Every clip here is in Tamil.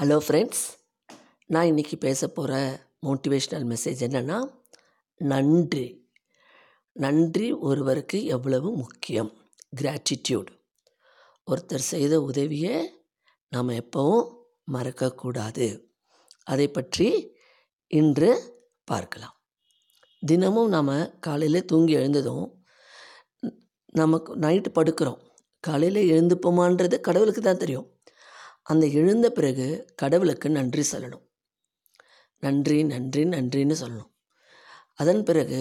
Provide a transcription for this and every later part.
ஹலோ ஃப்ரெண்ட்ஸ் நான் இன்றைக்கி பேச போகிற மோட்டிவேஷ்னல் மெசேஜ் என்னென்னா நன்றி. நன்றி ஒருவருக்கு எவ்வளவு முக்கியம்? கிராட்டிடியூட் ஒருத்தர் செய்த உதவியை நாம் எப்போவும் மறக்கக்கூடாது. அதை பற்றி இன்று பார்க்கலாம். தினமும் நாம் காலையில் தூங்கி எழுந்ததும் நமக்கு நைட்டு படுக்கிறோம். காலையில் எழுந்துப்போமான்றது கடவுளுக்கு தான் தெரியும். அந்த எழுந்த பிறகு கடவுளுக்கு நன்றி சொல்லணும். நன்றி நன்றி நன்றின்னு சொல்லணும். அதன் பிறகு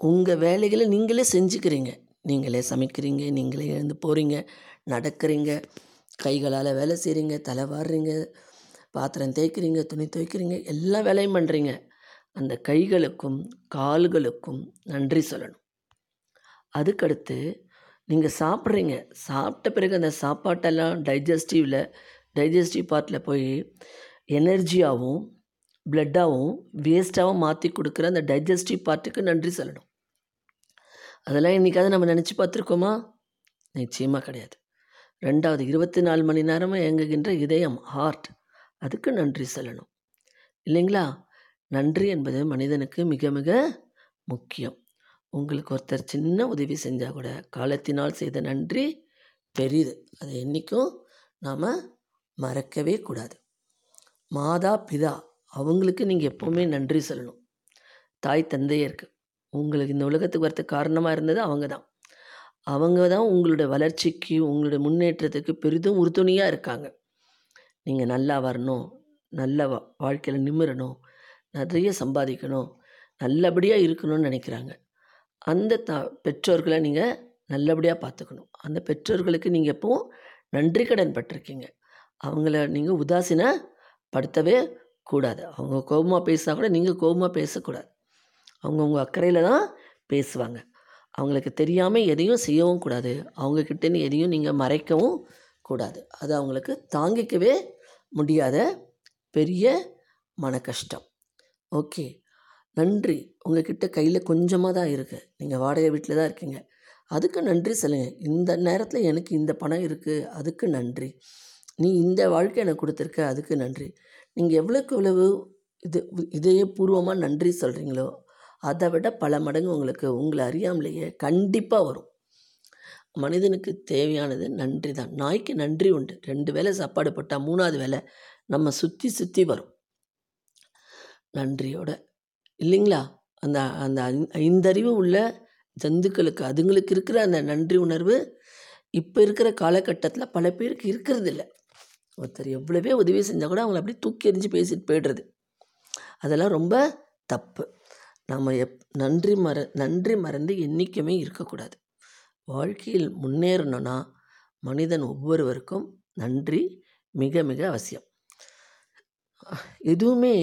உங்கள் வேலைகளை நீங்களே செஞ்சுக்கிறீங்க. நீங்களே சமைக்கிறீங்க நீங்களே எழுந்து போகிறீங்க நடக்கிறீங்க கைகளால் வேலை செய்கிறீங்க தலை வாடுறீங்க பாத்திரம் தேய்க்கிறீங்க துணி துவைக்கிறீங்க எல்லா வேலையும் பண்ணுறீங்க அந்த கைகளுக்கும் கால்களுக்கும் நன்றி சொல்லணும். அதுக்கடுத்து நீங்கள் சாப்பிட்றீங்க. சாப்பிட்ட பிறகு அந்த சாப்பாட்டெல்லாம் டைஜஸ்டிவில் டைஜஸ்டிவ் பார்ட்டில் போய் எனர்ஜியாகவும் ப்ளட்டாகவும் வேஸ்ட்டாகவும் மாற்றி கொடுக்குற அந்த டைஜஸ்டிவ் பார்ட்டுக்கு நன்றி சொல்லணும். அதெல்லாம் இன்றைக்காவது நம்ம நினச்சி பார்த்துருக்கோமா? நிச்சயமாக கிடையாது. ரெண்டாவது இருபத்தி நாலு மணி நேரமும் இயங்குகின்ற இதயம் ஹார்ட் அதுக்கு நன்றி சொல்லணும். இல்லைங்களா? நன்றி என்பது மனிதனுக்கு மிக மிக முக்கியம். உங்களுக்கு ஒருத்தர் சின்ன உதவி செஞ்சால் கூட காலத்தினால் செய்த நன்றி பெரியது அது என்றைக்கும் நாம் மறக்கவே கூடாது. மாதா பிதா அவங்களுக்கு நீங்கள் எப்போவுமே நன்றி சொல்லணும். தாய் தந்தையருக்கு. உங்களுக்கு இந்த உலகத்துக்கு வரத்துக்கு காரணமாக இருந்தது அவங்க தான் அவங்க தான் உங்களுடைய வளர்ச்சிக்கு உங்களுடைய முன்னேற்றத்துக்கு பெரிதும் உறுதுணையாக இருக்காங்க. நீங்கள் நல்லா வரணும் நல்ல வா வாழ்க்கையில் நிமிரணும் நிறைய சம்பாதிக்கணும் நல்லபடியாக இருக்கணும்னு நினைக்கிறாங்க. அந்த த பெற்றோர்களை நீங்கள் நல்லபடியாக பார்த்துக்கணும். அந்த பெற்றோர்களுக்கு நீங்கள் எப்போவும் நன்றி கடன் பட்டிருக்கீங்க. அவங்கள நீங்கள் உதாசீனப்படுத்தவே கூடாது. அவங்க கோபமாக பேசினா கூட நீங்கள் கோபமாக பேசக்கூடாது. அவங்க உங்கள் அக்கறையில் தான் பேசுவாங்க. அவங்களுக்கு தெரியாமல் எதையும் செய்யவும் கூடாது. அவங்கக்கிட்டேன்னு எதையும் நீங்கள் மறைக்கவும் கூடாது. அது அவங்களுக்கு தாங்கிக்கவே முடியாத பெரிய மன கஷ்டம் ஓகே. நன்றி. உங்ககிட்ட கையில் கொஞ்சமாக தான் இருக்குது நீங்கள் வாடகை வீட்டில் தான் இருக்கீங்க. அதுக்கு நன்றி சொல்லுங்கள் இந்த நேரத்தில் எனக்கு இந்த பணம் இருக்குது அதுக்கு நன்றி. நீ இந்த வாழ்க்கை எனக்கு கொடுத்துருக்க அதுக்கு நன்றி. நீங்கள் எவ்வளோக்கு எவ்வளவு இது இதயபூர்வமாக நன்றி சொல்கிறீங்களோ அதை விட பல மடங்கு உங்களுக்கு உங்களை அறியாமலேயே கண்டிப்பாக வரும். மனிதனுக்கு தேவையானது நன்றி தான். நாய்க்கு நன்றி உண்டு. ரெண்டு வேளை சாப்பாடு போட்டால் மூணாவது வேலை நம்ம சுற்றி சுற்றி வரும். நன்றியோட இல்லைங்களா? அந்த அந்த ஐந்தறிவு உள்ள ஜந்துக்களுக்கு அதுங்களுக்கு இருக்கிற அந்த நன்றி உணர்வு இப்போ இருக்கிற காலகட்டத்தில் பல பேருக்கு இருக்கிறதில்ல. ஒருத்தர் எவ்வளவே உதவி செஞ்சால் கூட அவங்கள அப்படியே தூக்கி எறிஞ்சு பேசிட்டு போய்டுறது. அதெல்லாம் ரொம்ப தப்பு. நம்ம எப் நன்றி மற நன்றி மறந்து என்றைக்குமே இருக்கக்கூடாது. வாழ்க்கையில் முன்னேறணும்னா மனிதன் ஒவ்வொருவருக்கும் நன்றி மிக மிக அவசியம். எதுவுமே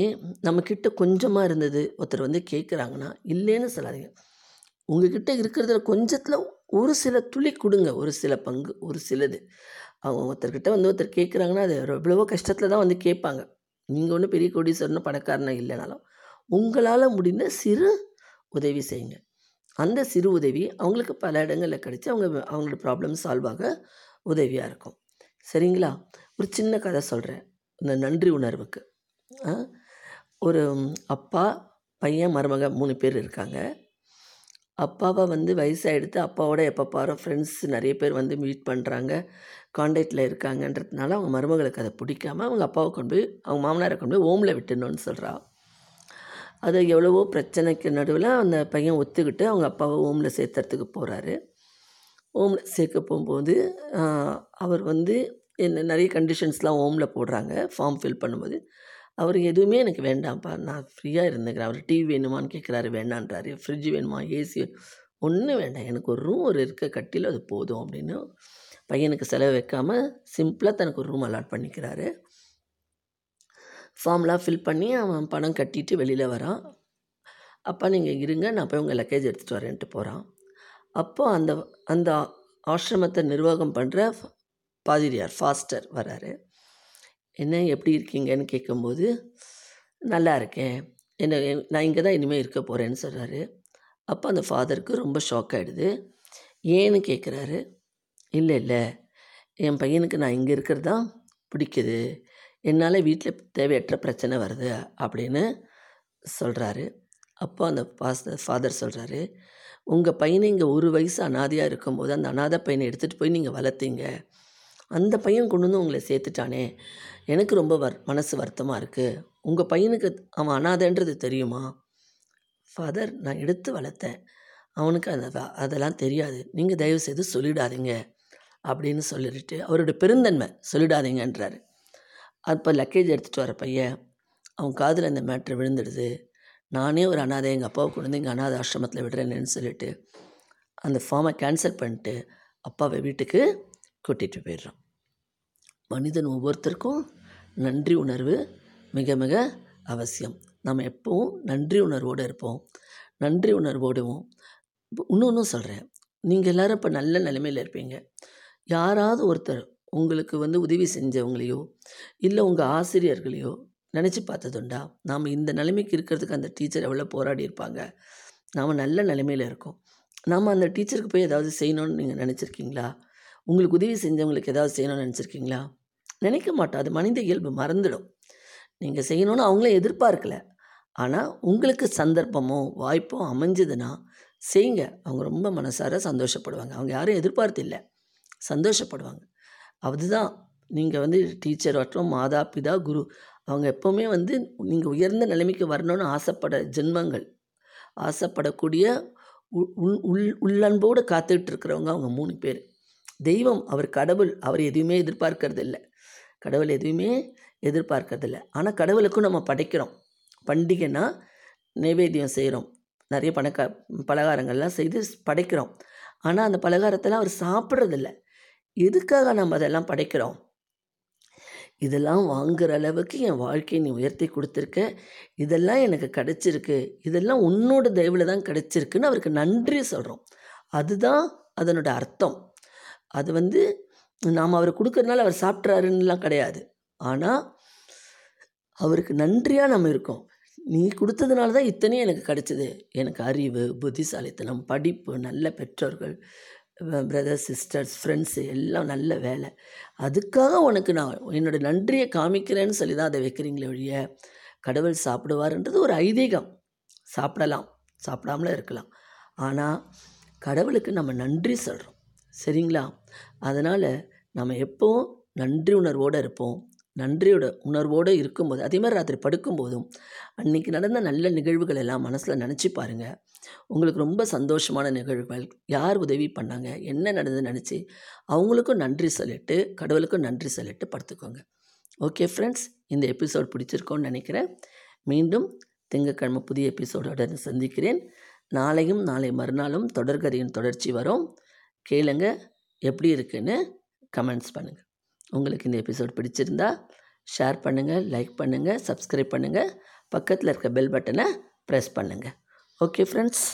நம்மக்கிட்ட கொஞ்சமாக இருந்தது ஒருத்தர் வந்து கேட்குறாங்கன்னா இல்லைன்னு சொல்லாதீங்க. உங்ககிட்ட இருக்கிறதுல கொஞ்சத்தில் ஒரு சில துளி கொடுங்க ஒரு சில பங்கு ஒரு சிலது. அவங்க ஒருத்தர்கிட்ட வந்து ஒருத்தர் கேட்குறாங்கன்னா அது எவ்வளவோ கஷ்டத்தில் தான் வந்து கேட்பாங்க. நீங்கள் ஒன்றும் பெரிய கோடீஸ்வரனும் பணக்காரனாக இல்லைனாலும் உங்களால் முடிந்த சிறு உதவி செய்யுங்க. அந்த சிறு உதவி அவங்களுக்கு பல இடங்களில் கிடச்சி அவங்க அவங்களோட ப்ராப்ளம் சால்வ் ஆக உதவியாக இருக்கும். சரிங்களா? ஒரு சின்ன கதை சொல்கிறேன் இந்த நன்றி உணர்வுக்கு. ஒரு அப்பா பையன் மருமக மூணு பேர் இருக்காங்க. அப்பாவை வந்து வயசாகிடுத்து அப்பாவோட எப்போ பாரு ஃப்ரெண்ட்ஸ் நிறைய பேர் வந்து மீட் பண்ணுறாங்க காண்டாக்டில் இருக்காங்கன்றதுனால அவங்க மருமகளுக்கு அதை பிடிக்காம அவங்க அப்பாவை கொண்டு போய் அவங்க மாமனாரை கொண்டு போய் ஓமில் விட்டுணுன்னு சொல்கிறா அது எவ்வளவோ பிரச்சனைக்கு நடுவில் அந்த பையன் ஒத்துக்கிட்டு அவங்க அப்பாவை ஓமில் சேர்த்துறதுக்கு போகிறாரு ஓமில் சேர்க்க போகும்போது அவர் வந்து என்ன நிறைய கண்டிஷன்ஸ்லாம் ஓமில் போடுறாங்க ஃபார்ம் ஃபில் பண்ணும்போது. அவர் எதுவுமே எனக்கு வேண்டாம்ப்பா. நான் ஃப்ரீயாக இருந்துக்கிறேன். அவர் டிவி வேணுமான்னு கேட்குறாரு வேண்டான்றாரு. ஃப்ரிட்ஜ் வேணுமா? ஏசி ஒன்றும் வேண்டாம். எனக்கு ஒரு ரூம் ஒரு இருக்க. கட்டியில் அது போதும் அப்படின்னு பையனுக்கு செலவு வைக்காமல் சிம்பிளாக தனக்கு ஒரு ரூம் அலாட் பண்ணிக்கிறாரு. ஃபார்ம்லாம் ஃபில் பண்ணி அவன் பணம் கட்டிட்டு வெளியில் வரான். அப்பா நீங்கள் இருங்க. நான் போய் உங்கள் லக்கேஜ் எடுத்துகிட்டு வரேன்ட்டு போகிறான் அப்போ அந்த அந்த ஆசிரமத்தை நிர்வாகம் பண்ணுற பாதிரியார் ஃபாஸ்டர் வராரு. என்ன எப்படி இருக்கீங்கன்னு கேட்கும்போது நல்லா இருக்கேன். என்ன நான் இங்கே தான் இனிமேல் இருக்க போகிறேன்னு சொல்கிறாரு அப்போ அந்த ஃபாதருக்கு ரொம்ப ஷாக் ஆகிடுது ஏன்னு கேட்குறாரு இல்லை இல்லை. என் பையனுக்கு நான் இங்கே இருக்கிறது தான் பிடிக்குது. என்னால் வீட்டில் தேவையற்ற பிரச்சனை வருது அப்படின்னு சொல்கிறாரு அப்போ அந்த பாஸ்டர் ஃபாதர் சொல்கிறாரு உங்கள் பையனை இங்கே ஒரு வயசு அனாதையாக இருக்கும்போது அந்த அனாதை பையனை எடுத்துகிட்டு போய் நீங்கள் வளர்த்தீங்க. அந்த பையன் கொண்டு வந்து உங்களை சேர்த்துட்டானே. எனக்கு ரொம்ப வர் மனசு வருத்தமாக இருக்குது உங்கள் பையனுக்கு அவன் அனாதைன்றது தெரியுமா? ஃபாதர் நான் எடுத்து வளர்த்தேன். அவனுக்கு அந்த அதெல்லாம் தெரியாது. நீங்கள் தயவு செய்து சொல்லிடாதீங்க. அப்படின்னு சொல்லிட்டு அவரோட பெருந்தன்மை சொல்லிடாதீங்கன்றாரு. அப்போ லக்கேஜ் எடுத்துகிட்டு வர பையன் அவன் காதில் அந்த மேட்ரு விழுந்துடுது. நானே ஒரு அனாதை எங்கள் அப்பாவை கொண்டு வந்து இங்கே அனாதை ஆசிரமத்தில் விடுறேன்னு சொல்லிட்டு அந்த ஃபார்மை கேன்சல் பண்ணிட்டு அப்பாவை வீட்டுக்கு கூட்டிகிட்டு போயிடுறான். மனிதன் ஒவ்வொருத்தருக்கும் நன்றி உணர்வு மிக மிக அவசியம். நம்ம எப்போவும் நன்றி உணர்வோடு இருப்போம். நன்றி உணர்வோடுவோம். இன்னொன்றும் சொல்கிறேன் நீங்கள் எல்லோரும் இப்போ நல்ல நிலைமையில் இருப்பீங்க. யாராவது ஒருத்தர் உங்களுக்கு வந்து உதவி செஞ்சவங்களையோ இல்லை உங்கள் ஆசிரியர்களையோ நினச்சி பார்த்ததுண்டா நாம் இந்த நிலைமைக்கு இருக்கிறதுக்கு அந்த டீச்சர் எவ்வளோ போராடி இருப்பாங்க? நாம் நல்ல நிலைமையில் இருக்கோம். நாம் அந்த டீச்சருக்கு போய் ஏதாவது செய்யணும்னு நீங்கள் நினச்சிருக்கீங்களா? உங்களுக்கு உதவி செஞ்சவங்களுக்கு ஏதாவது செய்யணும்னு நினச்சிருக்கீங்களா? நினைக்க மாட்டோம். அது மனித இயல்பு மறந்துடும். நீங்கள் செய்யணும்னு அவங்களே எதிர்பார்க்கல. ஆனால் உங்களுக்கு சந்தர்ப்பமோ வாய்ப்போ அமைஞ்சதுன்னா செய்யுங்க. அவங்க ரொம்ப மனசார சந்தோஷப்படுவாங்க. அவங்க யாரும் எதிர்பார்த்து இல்லை. சந்தோஷப்படுவாங்க. அதுதான். நீங்கள் வந்து டீச்சர் மற்றும் மாதா பிதா குரு அவங்க எப்போவுமே வந்து நீங்கள் உயர்ந்த நிலைமைக்கு வரணும்னு ஆசைப்பட ஜென்மங்கள். ஆசைப்படக்கூடிய உ- உள் உள் உள்ளன்போடு காத்துக்கிட்டு இருக்கிறவங்க அவங்க மூணு பேர். தெய்வம் அவர் கடவுள் அவர் எதுவுமே எதிர்பார்க்கறது இல்லை கடவுள் எதுவுமே எதிர்பார்க்கறது இல்லை ஆனால் கடவுளுக்கும் நம்ம படைக்கிறோம். பண்டிகைனா நைவேத்தியம் செய்கிறோம் நிறைய பணக்க பலகாரங்கள்லாம் செய்து படைக்கிறோம். ஆனால் அந்த பலகாரத்தெல்லாம் அவர் சாப்பிட்றதில்ல. எதுக்காக நம்ம அதெல்லாம் படைக்கிறோம்? இதெல்லாம் வாங்குற அளவுக்கு என் வாழ்க்கையை நீ உயர்த்தி கொடுத்துருக்க. இதெல்லாம் எனக்கு கிடச்சிருக்கு. இதெல்லாம் உன்னோட தயவில் தான் கிடச்சிருக்குன்னு அவருக்கு நன்றி சொல்கிறோம் அதுதான் அதனோட அர்த்தம். அது வந்து நாம் அவர் கொடுக்கறதுனால அவர் சாப்பிட்றாருன்னுலாம் கிடையாது. ஆனால் அவருக்கு நன்றியாக நம்ம இருக்கோம். நீ கொடுத்ததுனால தான் இத்தனையும் எனக்கு கிடச்சிது. எனக்கு அறிவு புத்திசாலித்தனம் படிப்பு நல்ல பெற்றோர்கள் பிரதர்ஸ் சிஸ்டர்ஸ் ஃப்ரெண்ட்ஸு எல்லாம் நல்ல வேலை. அதுக்காக உனக்கு நான் என்னோட நன்றியை காமிக்கிறேன்னு சொல்லி தான் அதை வைக்கிறீங்களே ஒழிய கடவுள் சாப்பிடுவாருன்றது ஒரு ஐதீகம். சாப்பிடலாம். சாப்பிடாமல இருக்கலாம். ஆனால் கடவுளுக்கு நம்ம நன்றி சொல்கிறோம் சரிங்களா? அதனால் நம்ம எப்போவும் நன்றி உணர்வோடு இருப்போம். நன்றியோட உணர்வோடு இருக்கும்போது அதே மாதிரி ராத்திரி படுக்கும்போதும் அன்றைக்கி நடந்த நல்ல நிகழ்வுகள் எல்லாம் மனசில் நினச்சி பாருங்கள் உங்களுக்கு ரொம்ப சந்தோஷமான நிகழ்வுகள் யார் உதவி பண்ணாங்க என்ன நடந்ததுன்னு நினச்சி அவங்களுக்கும் நன்றி சொல்லிட்டு கடவுளுக்கும் நன்றி சொல்லிட்டு படுத்துக்கோங்க. ஓகே ஃப்ரெண்ட்ஸ் இந்த எபிசோட் பிடிச்சிருக்கோன்னு நினைக்கிறேன். மீண்டும் திங்கட்கிழமை புதிய எபிசோடோடு சந்திக்கிறேன். நாளையும் நாளை மறுநாளும் தொடர்கதையின் தொடர்ச்சி வரும். கேளுங்க. எப்படி இருக்குன்னு கமெண்ட்ஸ் பண்ணுங்கள் உங்களுக்கு இந்த எபிசோட் பிடிச்சிருந்தா ஷேர் பண்ணுங்கள் லைக் பண்ணுங்கள் சப்ஸ்கிரைப் பண்ணுங்கள் பக்கத்தில் இருக்க பெல் பட்டனை ப்ரெஸ் பண்ணுங்கள் ஓகே ஃப்ரெண்ட்ஸ்